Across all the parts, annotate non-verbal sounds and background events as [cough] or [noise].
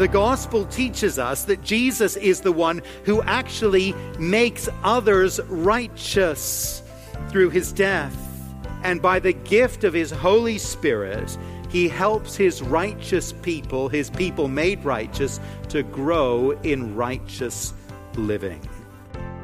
The gospel teaches us that Jesus is the one who actually makes others righteous through his death. And by the gift of his Holy Spirit, he helps his righteous people, his people made righteous, to grow in righteous living.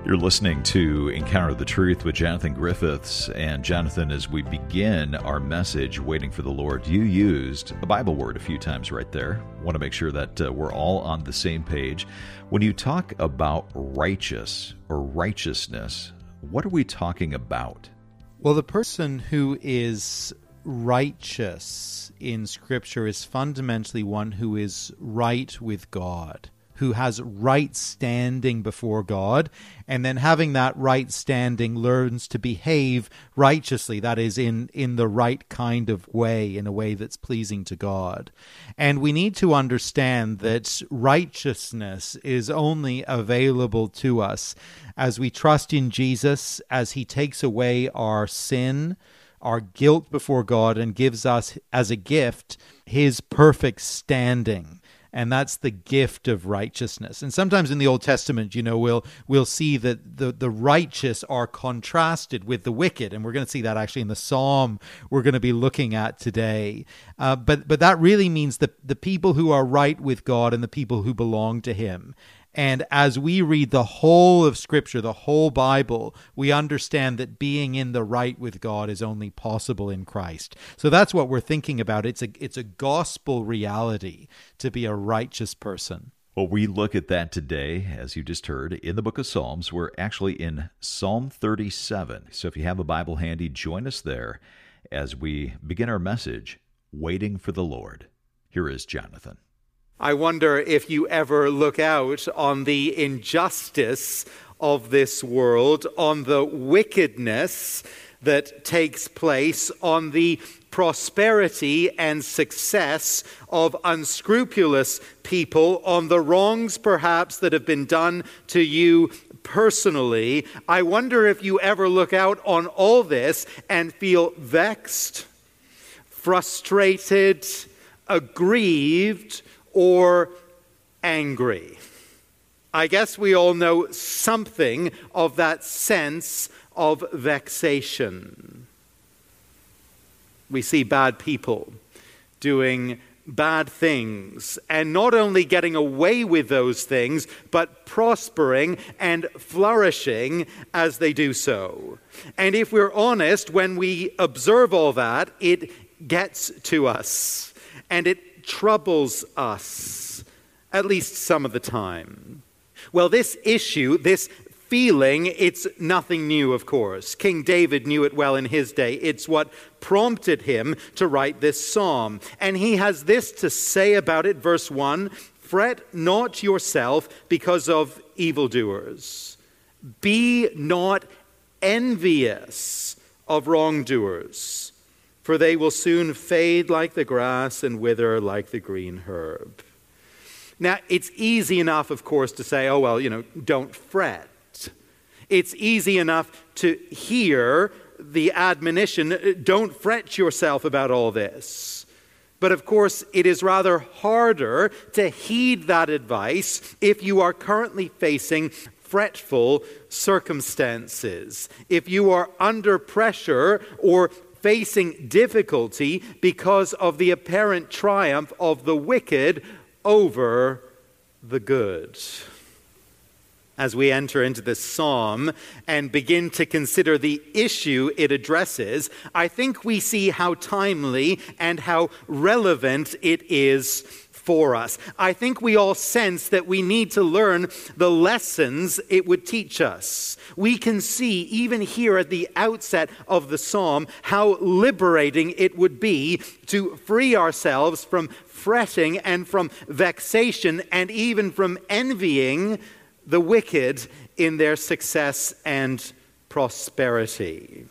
You're listening to Encounter the Truth with Jonathan Griffiths. And Jonathan, as we begin our message, Waiting for the Lord, you used a Bible word a few times right there. Want to make sure that uh, we're all on the same page. When you talk about righteous or righteousness, what are we talking about? Well, the person who is righteous in Scripture is fundamentally one who is right with God who has right standing before God, and then having that right standing learns to behave righteously, that is, in, in the right kind of way, in a way that's pleasing to God. And we need to understand that righteousness is only available to us as we trust in Jesus, as he takes away our sin our guilt before God and gives us as a gift his perfect standing and that's the gift of righteousness. And sometimes in the Old Testament, you know, we'll we'll see that the the righteous are contrasted with the wicked, and we're going to see that actually in the Psalm we're going to be looking at today. Uh, but but that really means the the people who are right with God and the people who belong to Him. And as we read the whole of Scripture, the whole Bible, we understand that being in the right with God is only possible in Christ. So that's what we're thinking about. It's a, it's a gospel reality to be a righteous person. Well, we look at that today, as you just heard, in the book of Psalms. We're actually in Psalm 37. So if you have a Bible handy, join us there as we begin our message, Waiting for the Lord. Here is Jonathan. I wonder if you ever look out on the injustice of this world, on the wickedness that takes place, on the prosperity and success of unscrupulous people, on the wrongs perhaps that have been done to you personally. I wonder if you ever look out on all this and feel vexed, frustrated, aggrieved or angry. I guess we all know something of that sense of vexation. We see bad people doing bad things, and not only getting away with those things, but prospering and flourishing as they do so. And if we're honest, when we observe all that, it gets to us and it troubles us, at least some of the time. Well, this issue, this feeling, it's nothing new, of course. King David knew it well in his day. It's what prompted him to write this psalm. And he has this to say about it, verse 1 Fret not yourself because of evildoers, be not envious of wrongdoers for they will soon fade like the grass and wither like the green herb. Now, it's easy enough, of course, to say, oh, well, you know, don't fret. It's easy enough to hear the admonition, uh, don't fret yourself about all this. But of course, it is rather harder to heed that advice if you are currently facing fretful circumstances. If you are under pressure or facing difficulty because of the apparent triumph of the wicked over the good. As we enter into this psalm and begin to consider the issue it addresses, I think we see how timely and how relevant it is for us. I think we all sense that we need to learn the lessons it would teach us. We can see, even here at the outset of the psalm, how liberating it would be to free ourselves from fretting and from vexation and even from envying the wicked in their success and prosperity.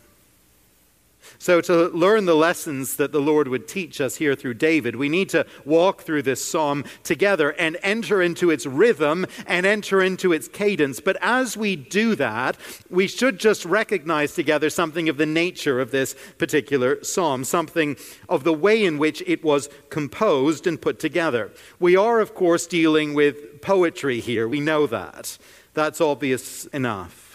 So, to learn the lessons that the Lord would teach us here through David, we need to walk through this psalm together and enter into its rhythm and enter into its cadence. But as we do that, we should just recognize together something of the nature of this particular psalm, something of the way in which it was composed and put together. We are, of course, dealing with poetry here. We know that. That's obvious enough.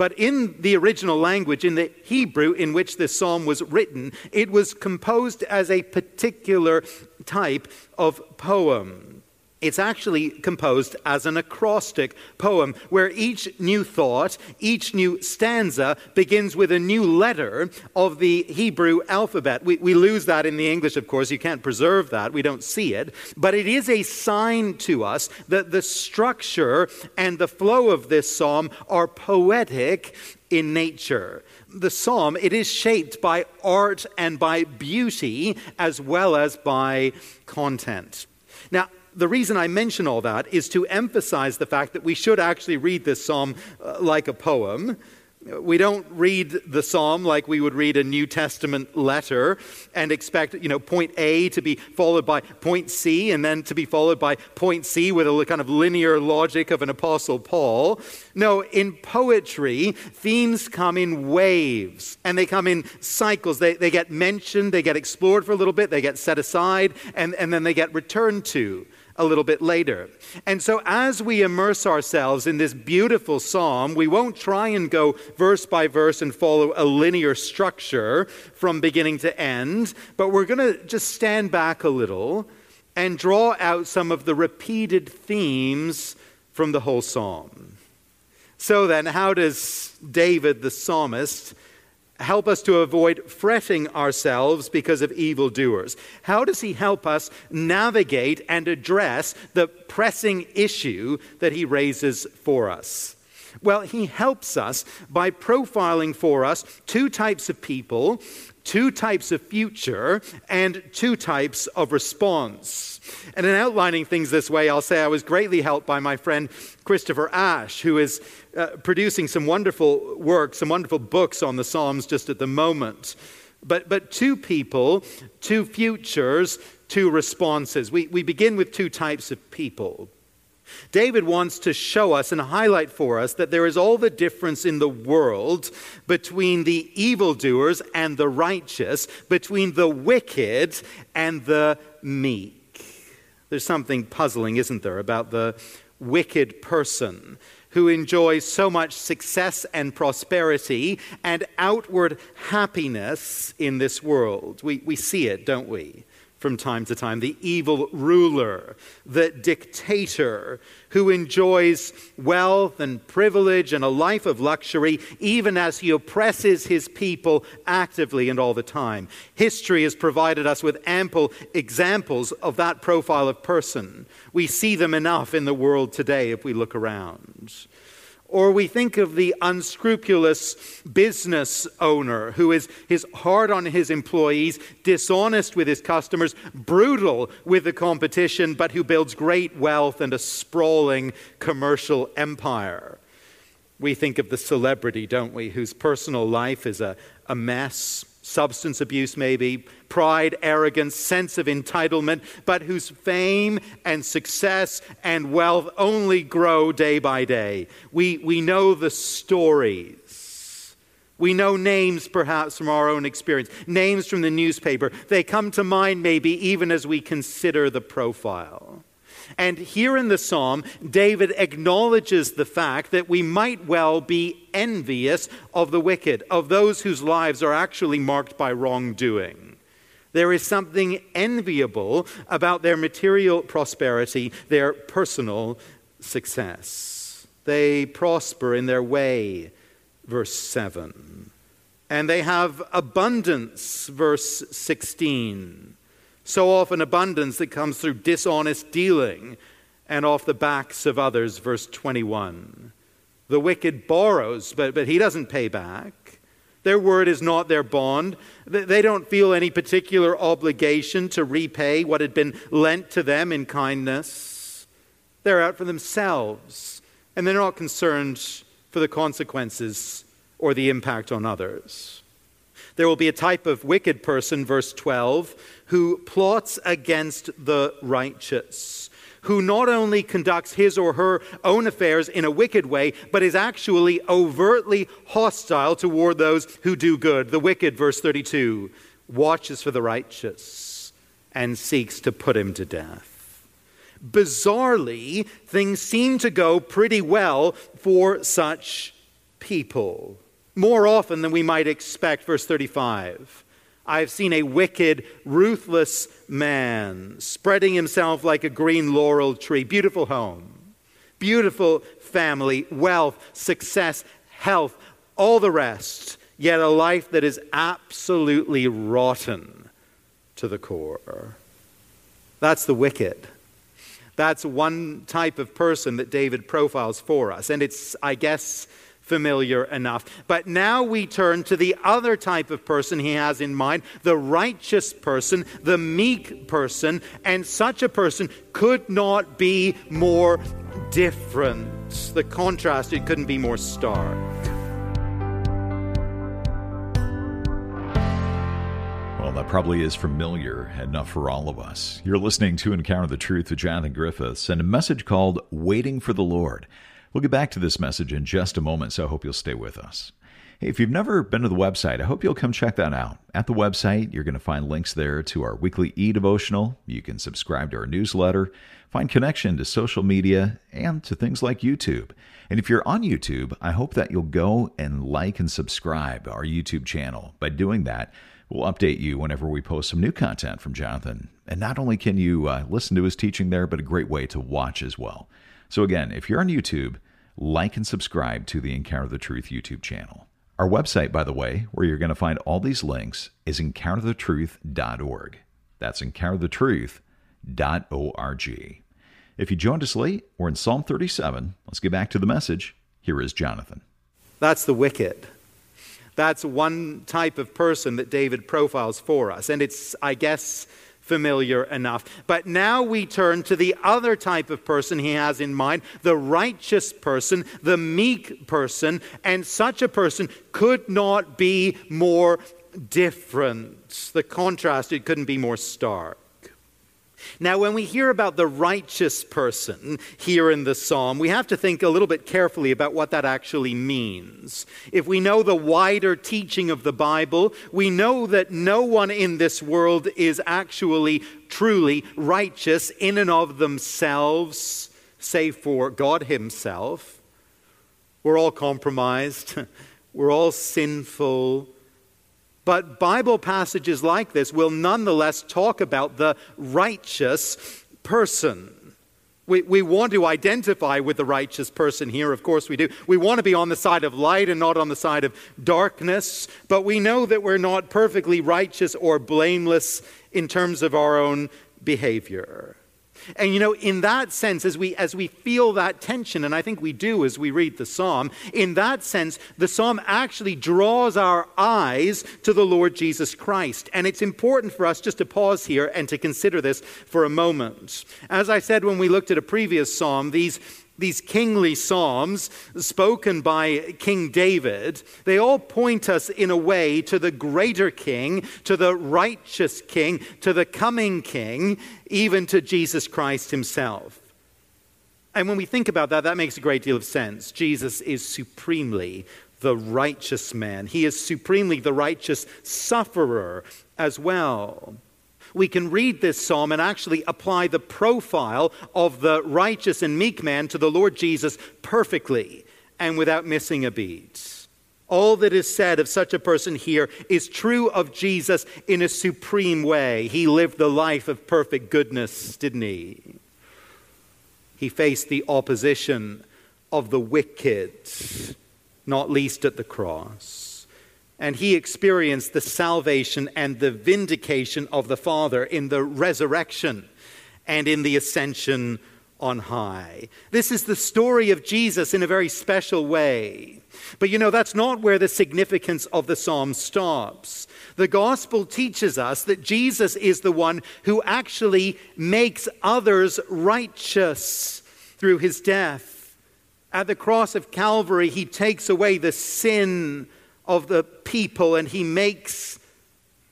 But in the original language, in the Hebrew in which this psalm was written, it was composed as a particular type of poem. It's actually composed as an acrostic poem where each new thought, each new stanza begins with a new letter of the Hebrew alphabet. We, we, lose that in the English, of course. You can't preserve that. We don't see it. But it is a sign to us that the structure and the flow of this psalm are poetic in nature. The psalm, it is shaped by art and by beauty as well as by content. Now, the reason I mention all that is to emphasize the fact that we should actually read this psalm uh, like a poem. We don't read the psalm like we would read a New Testament letter and expect, you know, point A to be followed by point C and then to be followed by point C with a kind of linear logic of an Apostle Paul. No, in poetry, themes come in waves and they come in cycles. They, they get mentioned, they get explored for a little bit, they get set aside, and, and then they get returned to a little bit later. And so, as we immerse ourselves in this beautiful psalm, we won't try and go verse by verse and follow a linear structure from beginning to end, but we're going to just stand back a little and draw out some of the repeated themes from the whole psalm. So, then, how does David the psalmist help us to avoid fretting ourselves because of evildoers? How does he help us navigate and address the pressing issue that he raises for us? Well, he helps us by profiling for us two types of people, two types of future, and two types of response. And in outlining things this way, I'll say I was greatly helped by my friend Christopher Ash, who is uh, producing some wonderful work, some wonderful books on the Psalms just at the moment. But, but two people, two futures, two responses. We, we begin with two types of people. David wants to show us and highlight for us that there is all the difference in the world between the evildoers and the righteous, between the wicked and the meek. There's something puzzling, isn't there, about the wicked person who enjoys so much success and prosperity and outward happiness in this world. We, we see it, don't we? From time to time, the evil ruler, the dictator who enjoys wealth and privilege and a life of luxury, even as he oppresses his people actively and all the time. History has provided us with ample examples of that profile of person. We see them enough in the world today if we look around. Or we think of the unscrupulous business owner who is, is hard on his employees, dishonest with his customers, brutal with the competition, but who builds great wealth and a sprawling commercial empire. We think of the celebrity, don't we, whose personal life is a, a mess, substance abuse, maybe, pride, arrogance, sense of entitlement, but whose fame and success and wealth only grow day by day. We, we know the stories. We know names perhaps from our own experience, names from the newspaper. They come to mind maybe even as we consider the profile. And here in the psalm, David acknowledges the fact that we might well be envious of the wicked, of those whose lives are actually marked by wrongdoing. There is something enviable about their material prosperity, their personal success. They prosper in their way, verse 7. And they have abundance, verse 16. So often, abundance that comes through dishonest dealing and off the backs of others, verse 21. The wicked borrows, but, but he doesn't pay back. Their word is not their bond. They don't feel any particular obligation to repay what had been lent to them in kindness. They're out for themselves, and they're not concerned for the consequences or the impact on others. There will be a type of wicked person, verse 12, who plots against the righteous, who not only conducts his or her own affairs in a wicked way, but is actually overtly hostile toward those who do good. The wicked, verse 32, watches for the righteous and seeks to put him to death. Bizarrely, things seem to go pretty well for such people more often than we might expect. Verse 35 I have seen a wicked, ruthless man spreading himself like a green laurel tree. Beautiful home, beautiful family, wealth, success, health, all the rest, yet a life that is absolutely rotten to the core. That's the wicked. That's one type of person that David profiles for us. And it's, I guess, familiar enough. But now we turn to the other type of person he has in mind the righteous person, the meek person, and such a person could not be more different. The contrast, it couldn't be more stark. Well, that probably is familiar enough for all of us. You're listening to Encounter the Truth with Jonathan Griffiths and a message called Waiting for the Lord. We'll get back to this message in just a moment, so I hope you'll stay with us. Hey, if you've never been to the website, I hope you'll come check that out. At the website, you're going to find links there to our weekly e devotional. You can subscribe to our newsletter, find connection to social media, and to things like YouTube. And if you're on YouTube, I hope that you'll go and like and subscribe our YouTube channel. By doing that, we'll update you whenever we post some new content from Jonathan. And not only can you uh, listen to his teaching there, but a great way to watch as well. So, again, if you're on YouTube, like and subscribe to the Encounter the Truth YouTube channel. Our website, by the way, where you're going to find all these links, is encounterthetruth.org. That's encounterthetruth.org. If you joined us late, we're in Psalm 37. Let's get back to the message. Here is Jonathan. That's the wicked. That's one type of person that David profiles for us. And it's, I guess, familiar enough. But now we turn to the other type of person he has in mind the righteous person, the meek person, and such a person could not be more different. The contrast, it couldn't be more stark. Now, when we hear about the righteous person here in the psalm, we have to think a little bit carefully about what that actually means. If we know the wider teaching of the Bible, we know that no one in this world is actually truly righteous in and of themselves, save for God Himself. We're all compromised, [laughs] we're all sinful. But Bible passages like this will nonetheless talk about the righteous person. We, we want to identify with the righteous person here, of course we do. We want to be on the side of light and not on the side of darkness, but we know that we're not perfectly righteous or blameless in terms of our own behavior. And you know, in that sense, as we, as we feel that tension, and I think we do as we read the psalm, in that sense, the psalm actually draws our eyes to the Lord Jesus Christ. And it's important for us just to pause here and to consider this for a moment. As I said when we looked at a previous psalm, these these kingly psalms spoken by King David, they all point us in a way to the greater king, to the righteous king, to the coming king, even to Jesus Christ himself. And when we think about that, that makes a great deal of sense. Jesus is supremely the righteous man, he is supremely the righteous sufferer as well we can read this psalm and actually apply the profile of the righteous and meek man to the Lord Jesus perfectly and without missing a beat. All that is said of such a person here is true of Jesus in a supreme way. He lived the life of perfect goodness, didn't he? He faced the opposition of the wicked, not least at the cross and he experienced the salvation and the vindication of the Father in the resurrection and in the ascension on high. This is the story of Jesus in a very special way. But you know, that's not where the significance of the psalm stops. The gospel teaches us that Jesus is the one who actually makes others righteous through his death. At the cross of Calvary, he takes away the sin of the people and he makes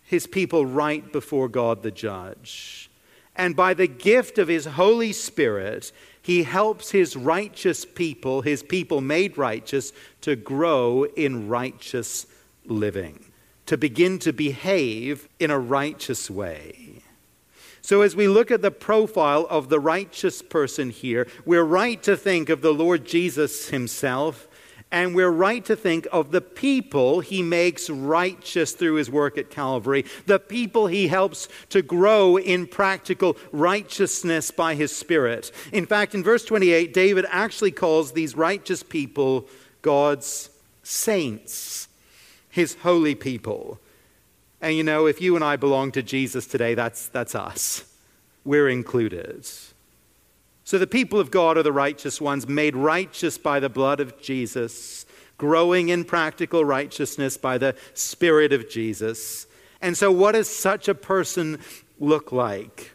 his people right before God the judge. And by the gift of his Holy Spirit, he helps his righteous people, his people made righteous, to grow in righteous living, to begin to behave in a righteous way. So, as we look at the profile of the righteous person here, we're right to think of the Lord Jesus himself and we're right to think of the people he makes righteous through his work at Calvary, the people he helps to grow in practical righteousness by his Spirit. In fact, in verse 28, David actually calls these righteous people God's saints, his holy people. And you know, if you and I belong to Jesus today, that's, that's us. We're included. So the people of God are the righteous ones, made righteous by the blood of Jesus, growing in practical righteousness by the Spirit of Jesus. And so, what does such a person look like?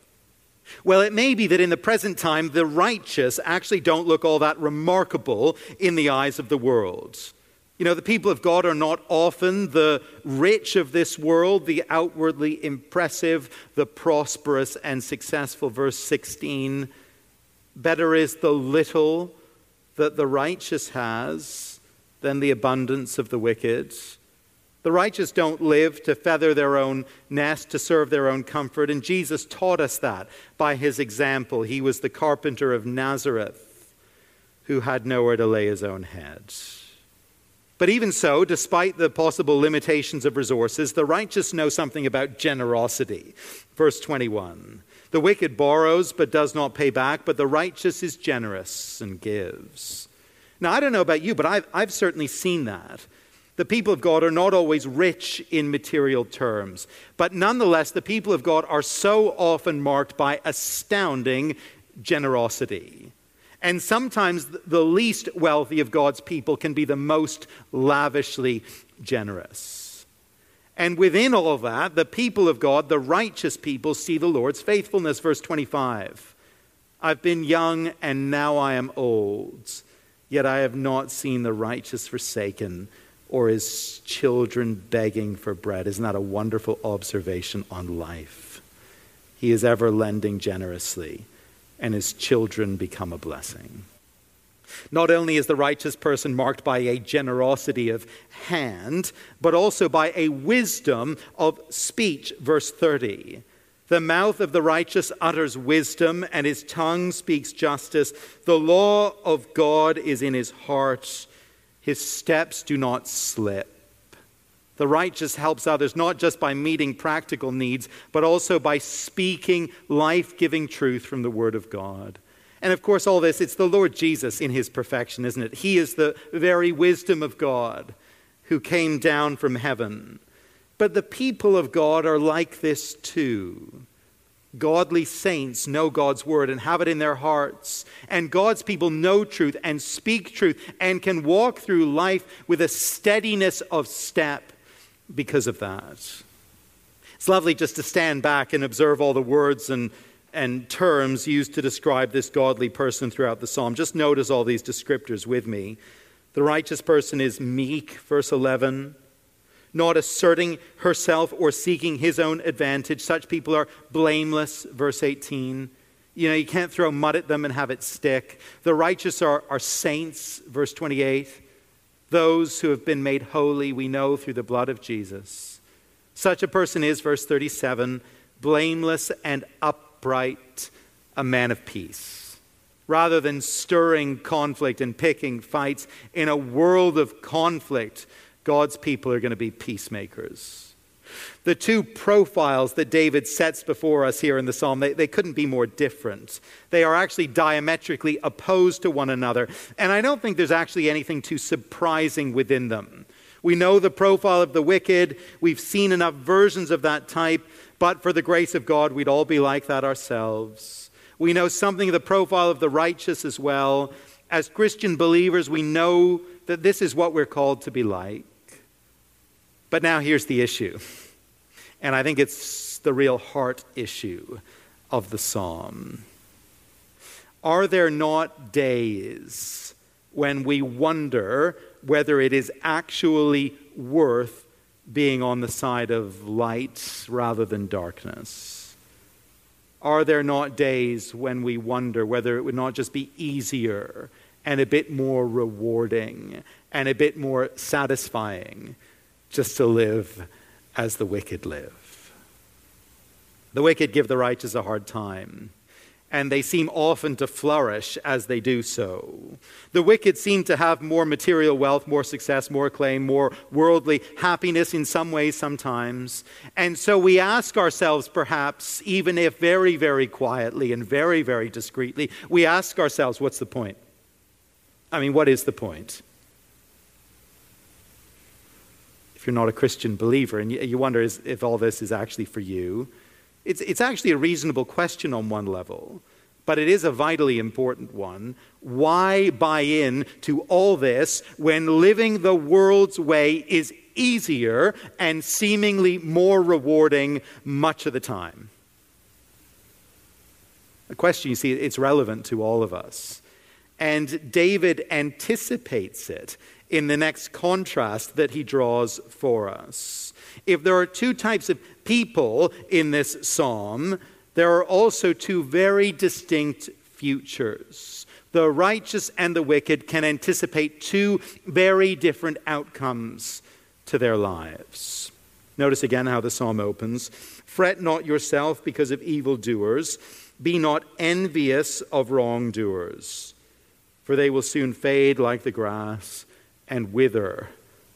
Well, it may be that in the present time, the righteous actually don't look all that remarkable in the eyes of the world. You know, the people of God are not often the rich of this world, the outwardly impressive, the prosperous and successful. Verse 16 Better is the little that the righteous has than the abundance of the wicked. The righteous don't live to feather their own nest, to serve their own comfort, and Jesus taught us that by his example. He was the carpenter of Nazareth who had nowhere to lay his own head. But even so, despite the possible limitations of resources, the righteous know something about generosity. Verse 21 the wicked borrows but does not pay back, but the righteous is generous and gives. Now, I don't know about you, but I've, I've certainly seen that. The people of God are not always rich in material terms, but nonetheless, the people of God are so often marked by astounding generosity. And sometimes the least wealthy of God's people can be the most lavishly generous. And within all that, the people of God, the righteous people, see the Lord's faithfulness. Verse 25 I've been young and now I am old, yet I have not seen the righteous forsaken or his children begging for bread. Isn't that a wonderful observation on life? He is ever lending generously, and his children become a blessing. Not only is the righteous person marked by a generosity of hand, but also by a wisdom of speech. Verse 30. The mouth of the righteous utters wisdom, and his tongue speaks justice. The law of God is in his heart, his steps do not slip. The righteous helps others not just by meeting practical needs, but also by speaking life giving truth from the Word of God. And of course, all this, it's the Lord Jesus in his perfection, isn't it? He is the very wisdom of God who came down from heaven. But the people of God are like this too. Godly saints know God's word and have it in their hearts. And God's people know truth and speak truth and can walk through life with a steadiness of step because of that. It's lovely just to stand back and observe all the words and and terms used to describe this godly person throughout the psalm. Just notice all these descriptors with me. The righteous person is meek, verse 11, not asserting herself or seeking his own advantage. Such people are blameless, verse 18. You know, you can't throw mud at them and have it stick. The righteous are, are saints, verse 28. Those who have been made holy, we know through the blood of Jesus. Such a person is, verse 37, blameless and upright upright, a man of peace. Rather than stirring conflict and picking fights in a world of conflict, God's people are going to be peacemakers. The two profiles that David sets before us here in the psalm, they, they couldn't be more different. They are actually diametrically opposed to one another. And I don't think there's actually anything too surprising within them. We know the profile of the wicked. We've seen enough versions of that type but for the grace of God, we'd all be like that ourselves. We know something of the profile of the righteous as well. As Christian believers, we know that this is what we're called to be like. But now here's the issue. [laughs] And I think it's the real heart issue of the psalm. Are there not days when we wonder whether it is actually worth being on the side of light rather than darkness? Are there not days when we wonder whether it would not just be easier and a bit more rewarding and a bit more satisfying just to live as the wicked live? The wicked give the righteous a hard time and they seem often to flourish as they do so. The wicked seem to have more material wealth, more success, more acclaim, more worldly happiness in some ways sometimes. And so we ask ourselves, perhaps, even if very, very quietly and very, very discreetly, we ask ourselves, what's the point? I mean, what is the point? If you're not a Christian believer and you wonder if all this is actually for you, it's, it's actually a reasonable question on one level, but it is a vitally important one. Why buy in to all this when living the world's way is easier and seemingly more rewarding much of the time? A question, you see, it's relevant to all of us. And David anticipates it in the next contrast that he draws for us. If there are two types of people in this psalm, there are also two very distinct futures. The righteous and the wicked can anticipate two very different outcomes to their lives. Notice again how the psalm opens Fret not yourself because of evildoers, be not envious of wrongdoers, for they will soon fade like the grass and wither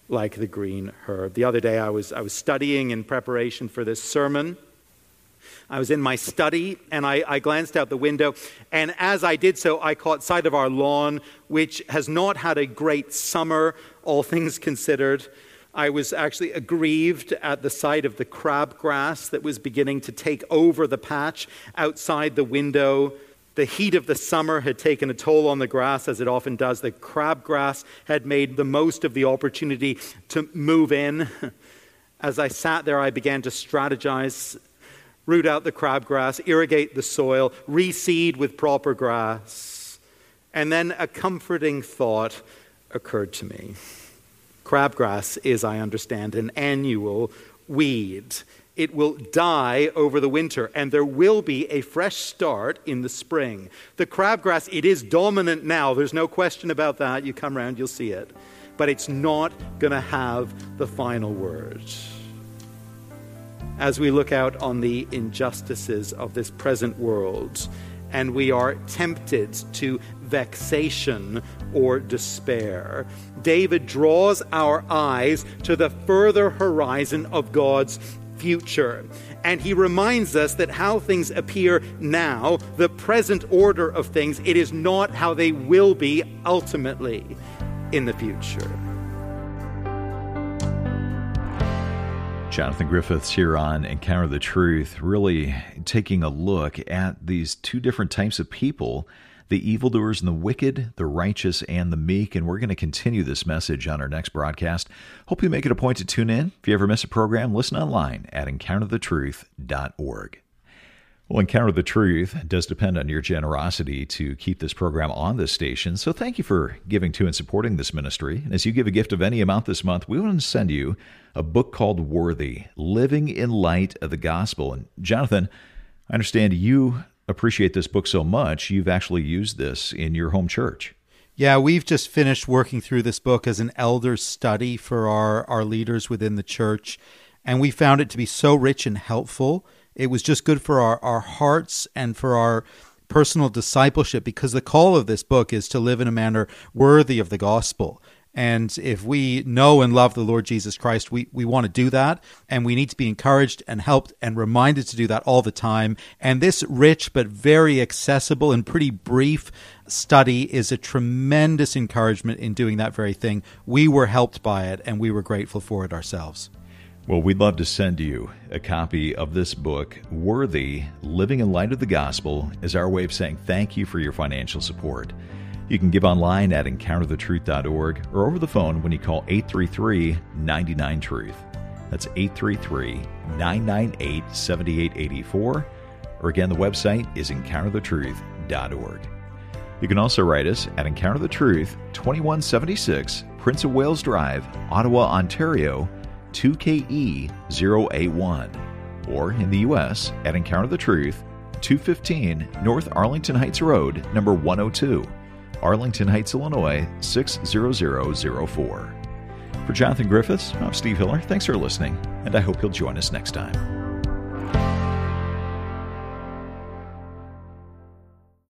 like the green herb. The other day I was, I was studying in preparation for this sermon. I was in my study and I, I, glanced out the window. And as I did so, I caught sight of our lawn, which has not had a great summer, all things considered. I was actually aggrieved at the sight of the crabgrass that was beginning to take over the patch outside the window. The heat of the summer had taken a toll on the grass, as it often does. The crabgrass had made the most of the opportunity to move in. [laughs] As I sat there, I began to strategize root out the crabgrass, irrigate the soil, reseed with proper grass. And then a comforting thought occurred to me. Crabgrass is, I understand, an annual weed it will die over the winter, and there will be a fresh start in the spring. The crabgrass, it is dominant now. There's no question about that. You come around, you'll see it. But it's not going to have the final word. As we look out on the injustices of this present world, and we are tempted to vexation or despair. David draws our eyes to the further horizon of God's future. And he reminds us that how things appear now, the present order of things, it is not how they will be ultimately in the future. Jonathan Griffiths here on Encounter the Truth, really taking a look at these two different types of people the evildoers and the wicked, the righteous and the meek. And we're going to continue this message on our next broadcast. Hope you make it a point to tune in. If you ever miss a program, listen online at encounterthetruth.org. Well, Encounter the Truth does depend on your generosity to keep this program on this station. So thank you for giving to and supporting this ministry. And as you give a gift of any amount this month, we want to send you a book called Worthy Living in Light of the Gospel. And Jonathan, I understand you appreciate this book so much, you've actually used this in your home church. Yeah, we've just finished working through this book as an elder study for our, our leaders within the church. And we found it to be so rich and helpful. It was just good for our, our hearts and for our personal discipleship because the call of this book is to live in a manner worthy of the gospel. And if we know and love the Lord Jesus Christ, we, we want to do that. And we need to be encouraged and helped and reminded to do that all the time. And this rich but very accessible and pretty brief study is a tremendous encouragement in doing that very thing. We were helped by it and we were grateful for it ourselves. Well, we'd love to send you a copy of this book, Worthy Living in Light of the Gospel, as our way of saying thank you for your financial support. You can give online at encounterthetruth.org or over the phone when you call 833 99 Truth. That's 833 998 7884. Or again, the website is encounterthetruth.org. You can also write us at Encounter the Truth, 2176 Prince of Wales Drive, Ottawa, Ontario, 2KE081. Or in the U.S. at Encounter the Truth, 215 North Arlington Heights Road, number 102, Arlington Heights, Illinois 60004. For Jonathan Griffiths, I'm Steve Hiller. Thanks for listening, and I hope you'll join us next time.